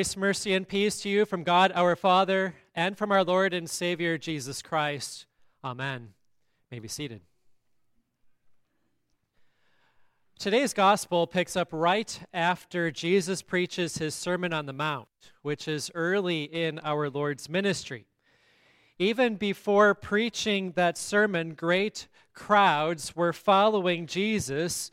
Grace, mercy, and peace to you from God our Father and from our Lord and Savior Jesus Christ. Amen. You may be seated. Today's gospel picks up right after Jesus preaches his Sermon on the Mount, which is early in our Lord's ministry. Even before preaching that sermon, great crowds were following Jesus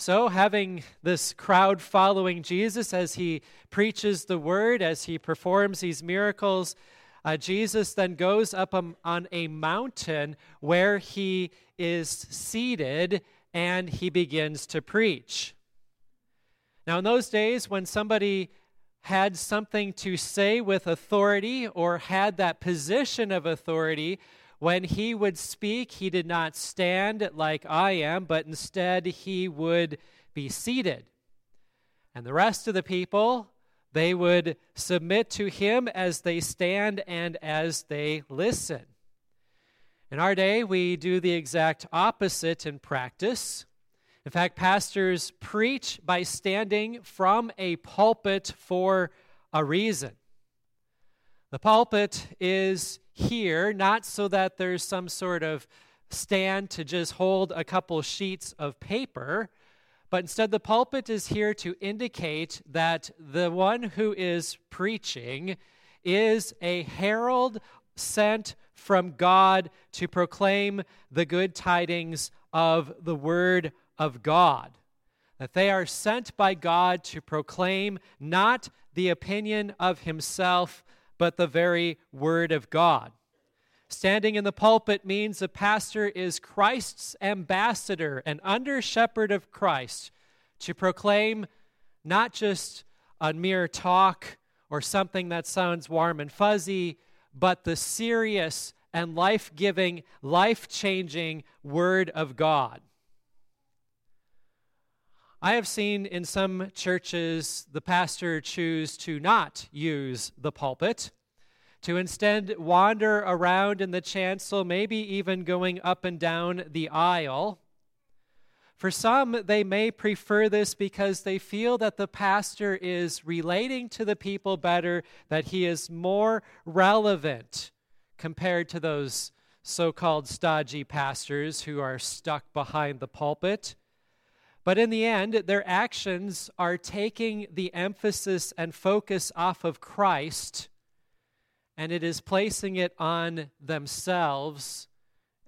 So, having this crowd following Jesus as he preaches the word, as he performs these miracles, uh, Jesus then goes up on a mountain where he is seated and he begins to preach. Now, in those days, when somebody had something to say with authority or had that position of authority, when he would speak, he did not stand like I am, but instead he would be seated. And the rest of the people, they would submit to him as they stand and as they listen. In our day, we do the exact opposite in practice. In fact, pastors preach by standing from a pulpit for a reason. The pulpit is here, not so that there's some sort of stand to just hold a couple sheets of paper, but instead the pulpit is here to indicate that the one who is preaching is a herald sent from God to proclaim the good tidings of the Word of God. That they are sent by God to proclaim not the opinion of himself, but the very Word of God. Standing in the pulpit means the pastor is Christ's ambassador and under shepherd of Christ to proclaim not just a mere talk or something that sounds warm and fuzzy, but the serious and life giving, life changing Word of God. I have seen in some churches the pastor choose to not use the pulpit, to instead wander around in the chancel, maybe even going up and down the aisle. For some, they may prefer this because they feel that the pastor is relating to the people better, that he is more relevant compared to those so called stodgy pastors who are stuck behind the pulpit. But in the end, their actions are taking the emphasis and focus off of Christ, and it is placing it on themselves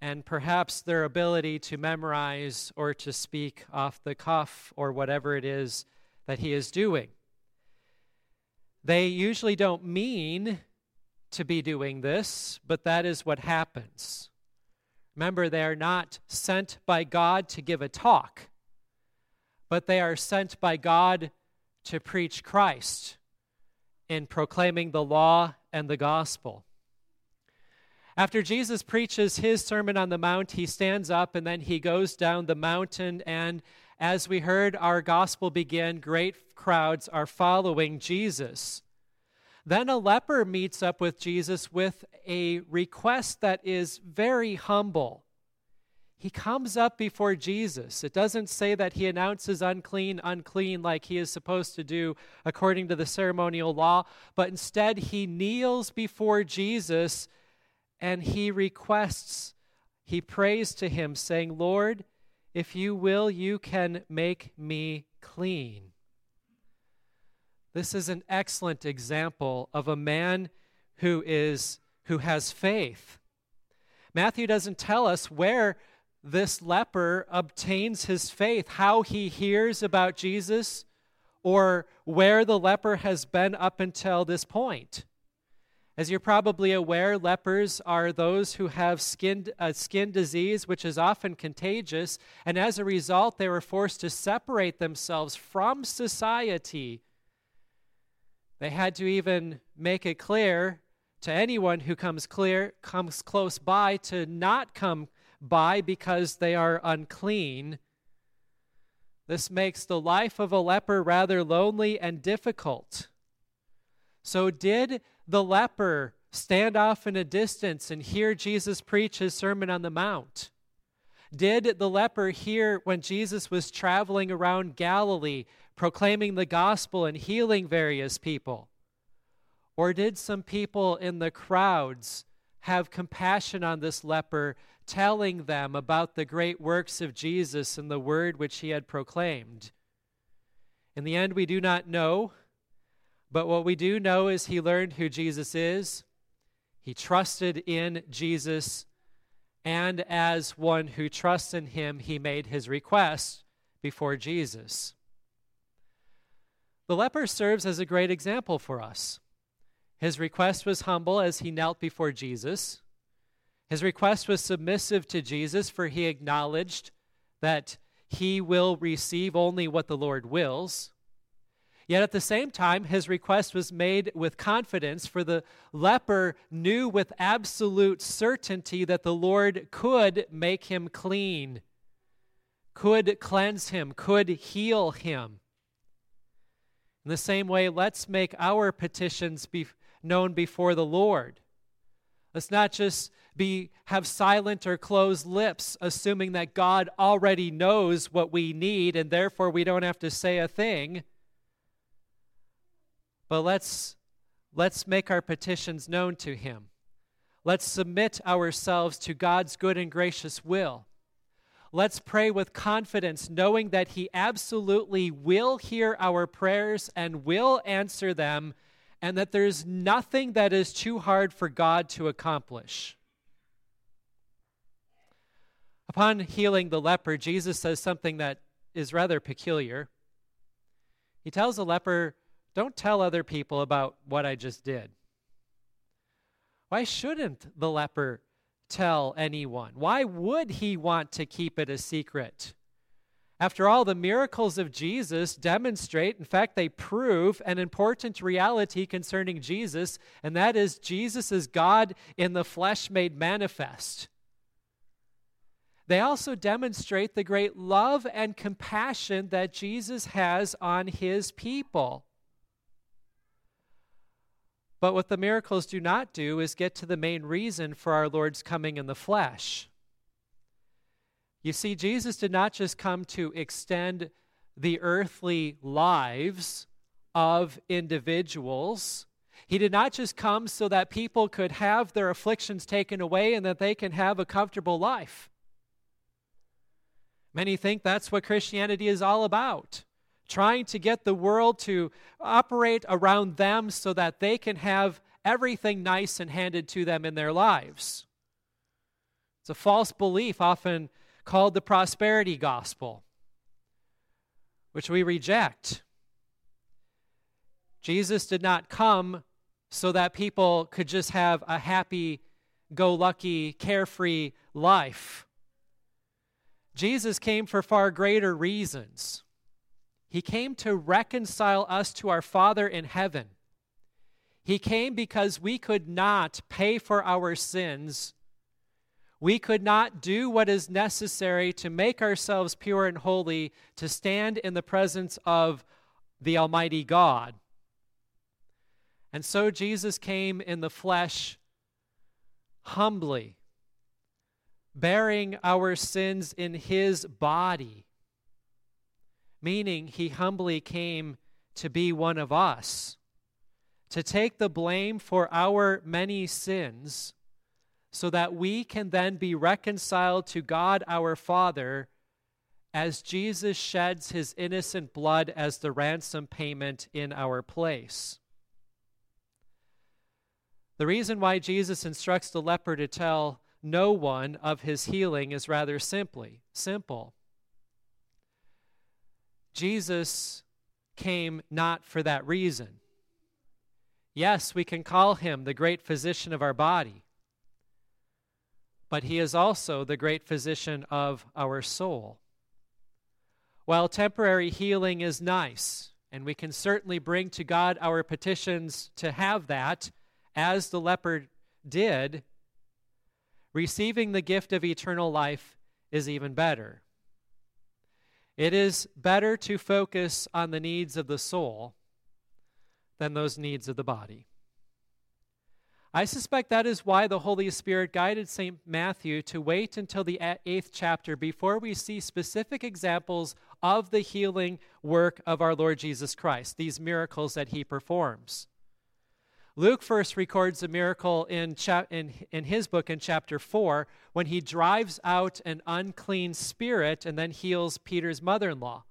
and perhaps their ability to memorize or to speak off the cuff or whatever it is that he is doing. They usually don't mean to be doing this, but that is what happens. Remember, they are not sent by God to give a talk but they are sent by God to preach Christ in proclaiming the law and the gospel. After Jesus preaches his Sermon on the Mount, he stands up and then he goes down the mountain. And as we heard our gospel begin, great crowds are following Jesus. Then a leper meets up with Jesus with a request that is very humble he comes up before Jesus. It doesn't say that he announces unclean, unclean like he is supposed to do according to the ceremonial law, but instead he kneels before Jesus and he requests, he prays to him, saying, Lord, if you will, you can make me clean. This is an excellent example of a man who is who has faith. Matthew doesn't tell us where this leper obtains his faith, how he hears about Jesus, or where the leper has been up until this point. As you're probably aware, lepers are those who have skin, skin disease, which is often contagious, and as a result, they were forced to separate themselves from society They had to even make it clear to anyone who comes clear comes close by to not come by because they are unclean. This makes the life of a leper rather lonely and difficult. So, did the leper stand off in a distance and hear Jesus preach his Sermon on the Mount? Did the leper hear when Jesus was traveling around Galilee, proclaiming the gospel and healing various people? Or did some people in the crowds have compassion on this leper, telling them about the great works of Jesus and the word which he had proclaimed? In the end, we do not know, but what we do know is he learned who Jesus is. He trusted in Jesus and as one who trusts in him, he made his request before Jesus. The leper serves as a great example for us. His request was humble as he knelt before Jesus. His request was submissive to Jesus, for he acknowledged that he will receive only what the Lord wills. Yet at the same time, his request was made with confidence, for the leper knew with absolute certainty that the Lord could make him clean, could cleanse him, could heal him. In the same way, let's make our petitions be known before the Lord. Let's not just be have silent or closed lips assuming that God already knows what we need and therefore we don't have to say a thing. But let's, let's make our petitions known to Him. Let's submit ourselves to God's good and gracious will. Let's pray with confidence, knowing that He absolutely will hear our prayers and will answer them, and that there's nothing that is too hard for God to accomplish. Upon healing the leper, Jesus says something that is rather peculiar. He tells the leper don't tell other people about what I just did. Why shouldn't the leper tell anyone? Why would he want to keep it a secret? After all, the miracles of Jesus demonstrate, in fact, they prove an important reality concerning Jesus, and that is Jesus is God in the flesh made manifest. They also demonstrate the great love and compassion that Jesus has on his people. But what the miracles do not do is get to the main reason for our Lord's coming in the flesh. You see, Jesus did not just come to extend the earthly lives of individuals. He did not just come so that people could have their afflictions taken away and that they can have a comfortable life. Many think that's what Christianity is all about trying to get the world to operate around them so that they can have everything nice and handed to them in their lives. It's a false belief, often called the prosperity gospel, which we reject. Jesus did not come so that people could just have a happy, go lucky, carefree life. Jesus came for far greater reasons. He came to reconcile us to our Father in heaven. He came because we could not pay for our sins. We could not do what is necessary to make ourselves pure and holy to stand in the presence of the Almighty God. And so Jesus came in the flesh humbly, bearing our sins in his body meaning he humbly came to be one of us, to take the blame for our many sins, so that we can then be reconciled to God our Father as Jesus sheds his innocent blood as the ransom payment in our place. The reason why Jesus instructs the leper to tell no one of his healing is rather simply simple. Jesus came not for that reason. Yes, we can call him the great physician of our body, but he is also the great physician of our soul. While temporary healing is nice, And we can certainly bring to God our petitions to have that, as the leper did. Receiving the gift of eternal life is even better. It is better to focus on the needs of the soul than those needs of the body. I suspect that is why the Holy Spirit guided St. Matthew to wait until the eighth chapter before we see specific examples of the healing work of our Lord Jesus Christ, these miracles that he performs. Luke first records a miracle in, cha- in, in his book in chapter 4 when he drives out an unclean spirit and then heals Peter's mother in law.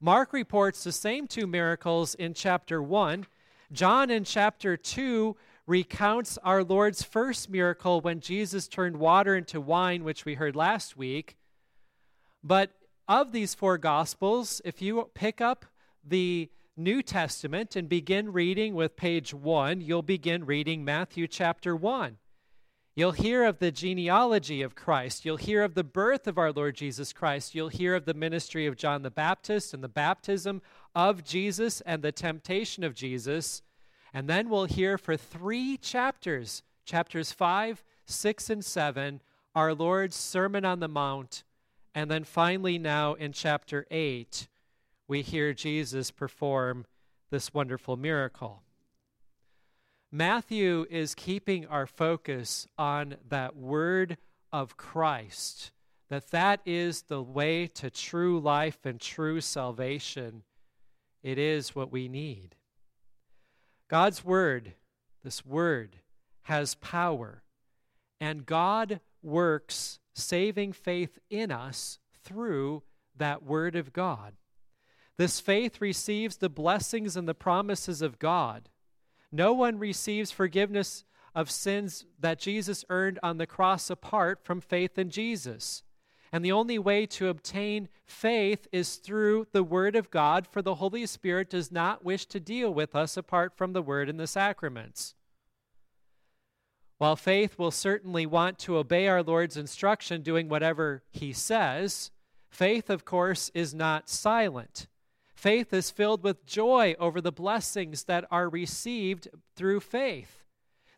Mark reports the same two miracles in chapter 1. John in chapter 2 recounts our Lord's first miracle when Jesus turned water into wine, which we heard last week. But of these four Gospels, if you pick up the New Testament and begin reading with page one, you'll begin reading Matthew chapter 1. You'll hear of the genealogy of Christ. You'll hear of the birth of our Lord Jesus Christ. You'll hear of the ministry of John the Baptist and the baptism of Jesus and the temptation of Jesus. And then we'll hear for three chapters, chapters 5, 6, and 7, our Lord's Sermon on the Mount. And then finally, now in chapter 8, we hear Jesus perform this wonderful miracle. Matthew is keeping our focus on that word of Christ, that that is the way to true life and true salvation. It is what we need. God's word, this word, has power, and God works saving faith in us through that word of God. This faith receives the blessings and the promises of God. No one receives forgiveness of sins that Jesus earned on the cross apart from faith in Jesus. And the only way to obtain faith is through the Word of God, for the Holy Spirit does not wish to deal with us apart from the Word and the sacraments. While faith will certainly want to obey our Lord's instruction, doing whatever He says, faith, of course, is not silent. Faith is filled with joy over the blessings that are received through faith.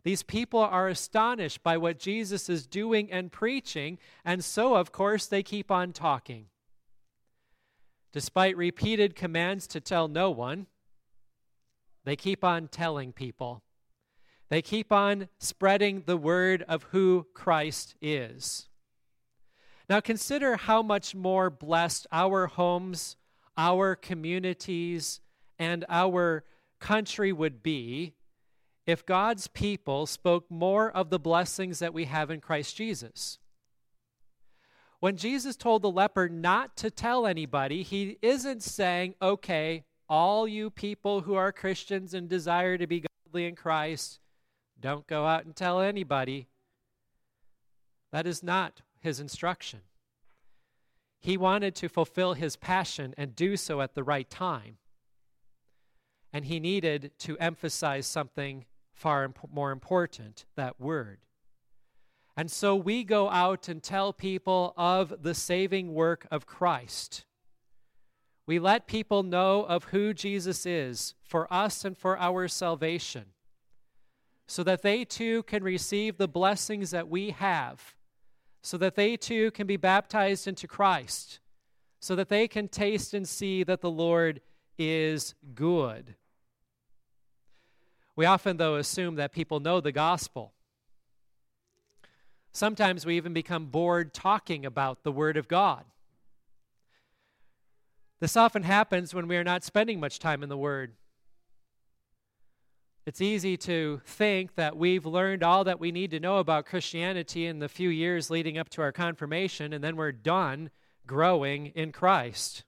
These people are astonished by what Jesus is doing and preaching, and so, of course, they keep on talking. Despite repeated commands to tell no one, they keep on telling people. They keep on spreading the word of who Christ is. Now, consider how much more blessed our homes, our communities, and our country would be if God's people spoke more of the blessings that we have in Christ Jesus. When Jesus told the leper not to tell anybody, he isn't saying, okay, all you people who are Christians and desire to be godly in Christ, don't go out and tell anybody. That is not his instruction. He wanted to fulfill his passion and do so at the right time. And he needed to emphasize something far imp- more important that word. And so we go out and tell people of the saving work of Christ. We let people know of who Jesus is for us and for our salvation, so that they too can receive the blessings that we have, so that they too can be baptized into Christ, so that they can taste and see that the Lord is good. We often, though, assume that people know the gospel. Sometimes we even become bored talking about the Word of God. This often happens when we are not spending much time in the Word. It's easy to think that we've learned all that we need to know about Christianity in the few years leading up to our confirmation, and then we're done growing in Christ.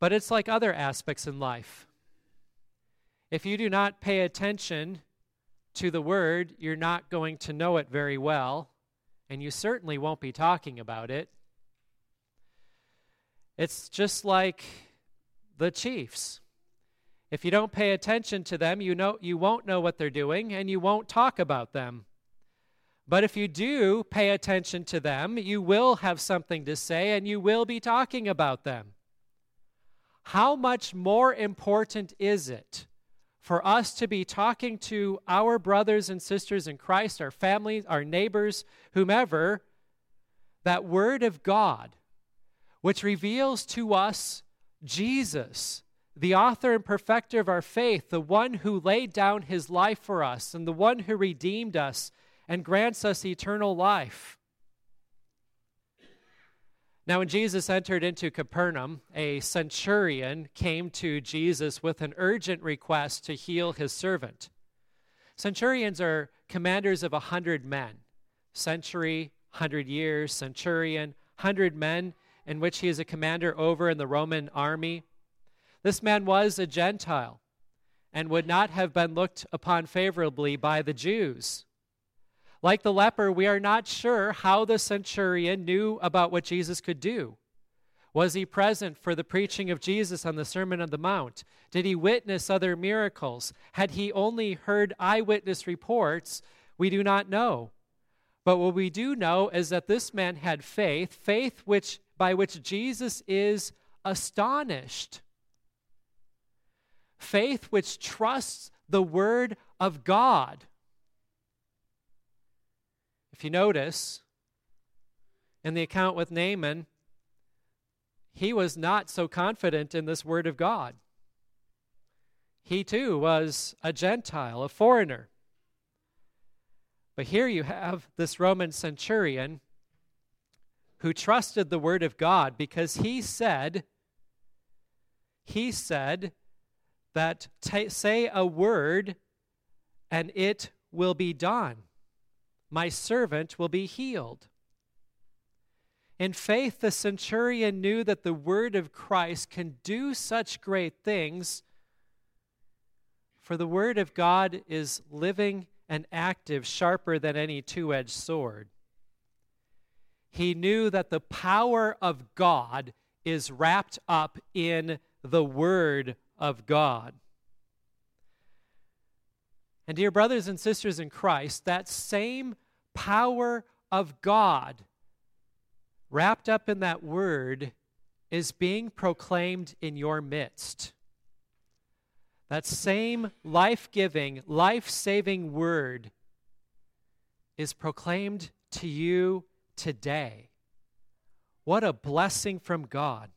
But it's like other aspects in life. If you do not pay attention to the word, you're not going to know it very well, and you certainly won't be talking about it. It's just like the Chiefs. If you don't pay attention to them, you know you won't know what they're doing and you won't talk about them. But if you do pay attention to them, you will have something to say and you will be talking about them. how much more important is it for us to be talking to our brothers and sisters in Christ, our families, our neighbors, whomever, that Word of God, which reveals to us Jesus, the author and perfecter of our faith, the one who laid down his life for us, and the one who redeemed us and grants us eternal life. Now, when Jesus entered into Capernaum, a centurion came to Jesus with an urgent request to heal his servant. Centurions are commanders of a hundred men. Century, hundred years, centurion, hundred men, in which he is a commander over in the Roman army. This man was a Gentile and would not have been looked upon favorably by the Jews. Like the leper, we are not sure how the centurion knew about what Jesus could do. Was he present for the preaching of Jesus on the Sermon on the Mount? Did he witness other miracles? Had he only heard eyewitness reports? We do not know. But what we do know is that this man had faith, faith which by which Jesus is astonished. Faith which trusts the word of God. If you notice, in the account with Naaman, he was not so confident in this word of God. He too was a Gentile, a foreigner. But here you have this Roman centurion who trusted the word of God because he said, he said that t- say a word and it will be done my servant will be healed. In faith, the centurion knew that the word of Christ can do such great things, for the word of God is living and active, sharper than any two edged sword. He knew that the power of God is wrapped up in the word of God. And, dear brothers and sisters in Christ, that same power of God wrapped up in that word is being proclaimed in your midst. That same life giving, life saving word is proclaimed to you today. What a blessing from God.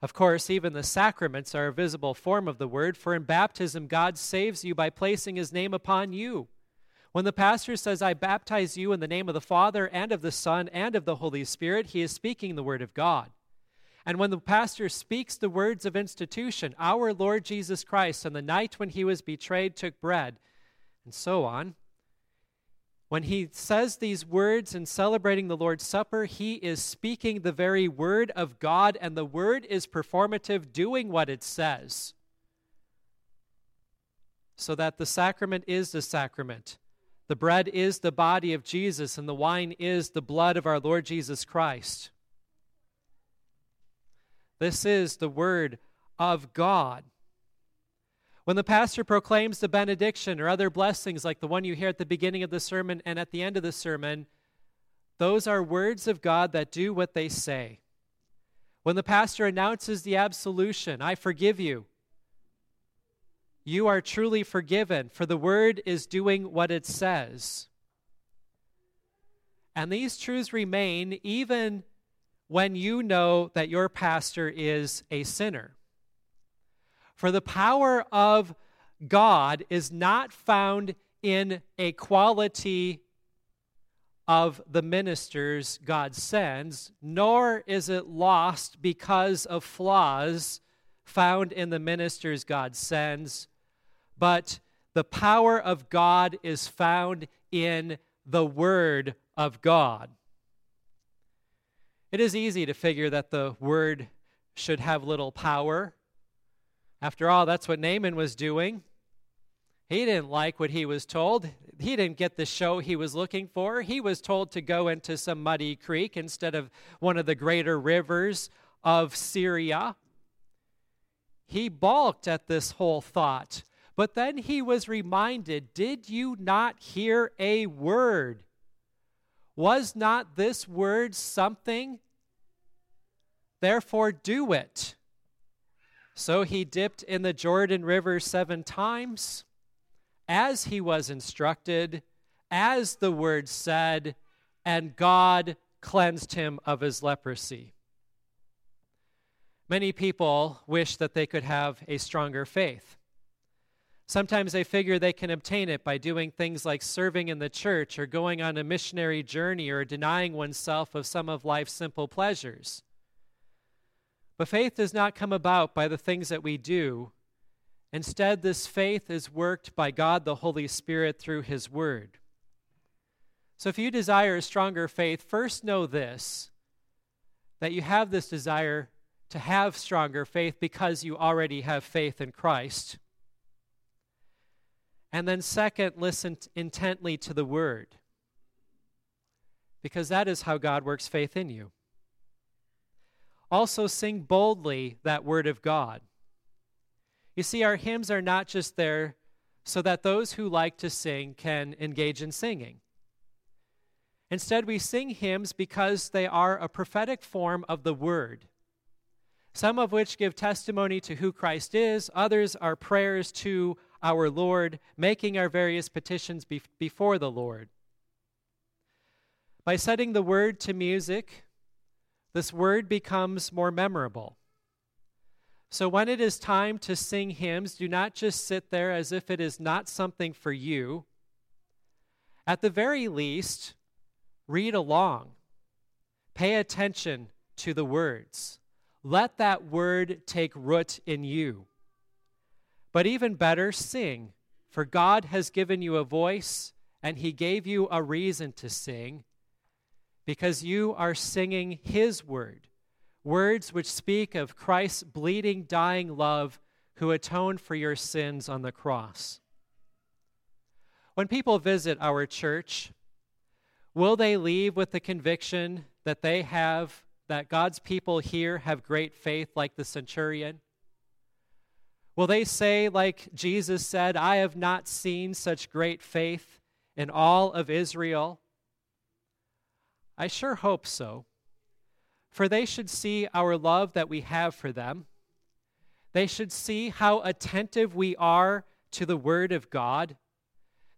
Of course, even the sacraments are a visible form of the word, for in baptism, God saves you by placing his name upon you. When the pastor says, I baptize you in the name of the Father and of the Son and of the Holy Spirit, he is speaking the word of God. And when the pastor speaks the words of institution, our Lord Jesus Christ, on the night when he was betrayed, took bread, and so on, when he says these words in celebrating the Lord's Supper, he is speaking the very word of God, and the word is performative, doing what it says. So that the sacrament is the sacrament. The bread is the body of Jesus, and the wine is the blood of our Lord Jesus Christ. This is the word of God. When the pastor proclaims the benediction or other blessings like the one you hear at the beginning of the sermon and at the end of the sermon, those are words of God that do what they say. When the pastor announces the absolution, I forgive you, you are truly forgiven, for the word is doing what it says. And these truths remain even when you know that your pastor is a sinner. For the power of God is not found in a quality of the ministers God sends, nor is it lost because of flaws found in the ministers God sends, but the power of God is found in the Word of God. It is easy to figure that the Word should have little power. After all, that's what Naaman was doing. He didn't like what he was told. He didn't get the show he was looking for. He was told to go into some muddy creek instead of one of the greater rivers of Syria. He balked at this whole thought. But then he was reminded Did you not hear a word? Was not this word something? Therefore, do it. So he dipped in the Jordan River seven times, as he was instructed, as the word said, and God cleansed him of his leprosy. Many people wish that they could have a stronger faith. Sometimes they figure they can obtain it by doing things like serving in the church or going on a missionary journey or denying oneself of some of life's simple pleasures. But faith does not come about by the things that we do. Instead, this faith is worked by God the Holy Spirit through His Word. So if you desire a stronger faith, first know this that you have this desire to have stronger faith because you already have faith in Christ. And then, second, listen intently to the Word because that is how God works faith in you. Also, sing boldly that word of God. You see, our hymns are not just there so that those who like to sing can engage in singing. Instead, we sing hymns because they are a prophetic form of the word, some of which give testimony to who Christ is, others are prayers to our Lord, making our various petitions be- before the Lord. By setting the word to music, this word becomes more memorable. So when it is time to sing hymns, do not just sit there as if it is not something for you. At the very least, read along, pay attention to the words. Let that word take root in you. But even better, sing, for God has given you a voice and He gave you a reason to sing because you are singing His word, words which speak of Christ's bleeding, dying love who atoned for your sins on the cross. When people visit our church, will they leave with the conviction that they have, that God's people here have great faith like the centurion? Will they say, like Jesus said, I have not seen such great faith in all of Israel? I sure hope so. For they should see our love that we have for them. They should see how attentive we are to the Word of God.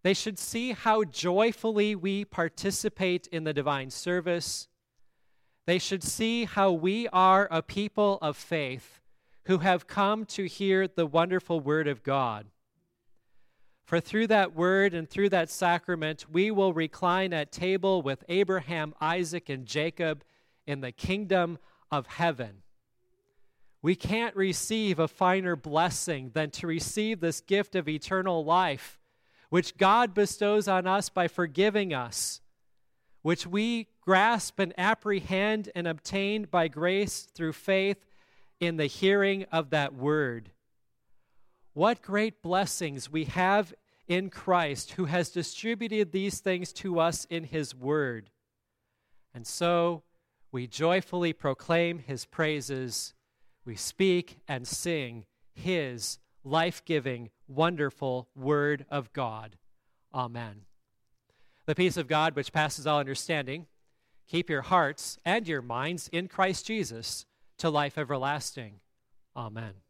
They should see how joyfully we participate in the divine service. They should see how we are a people of faith who have come to hear the wonderful Word of God. For through that word and through that sacrament, we will recline at table with Abraham, Isaac, and Jacob in the kingdom of heaven. We can't receive a finer blessing than to receive this gift of eternal life, which God bestows on us by forgiving us, which we grasp and apprehend and obtain by grace through faith in the hearing of that word. What great blessings we have in Christ who has distributed these things to us in his word. And so we joyfully proclaim his praises. We speak and sing his life giving, wonderful word of God. Amen. The peace of God, which passes all understanding, keep your hearts and your minds in Christ Jesus to life everlasting. Amen.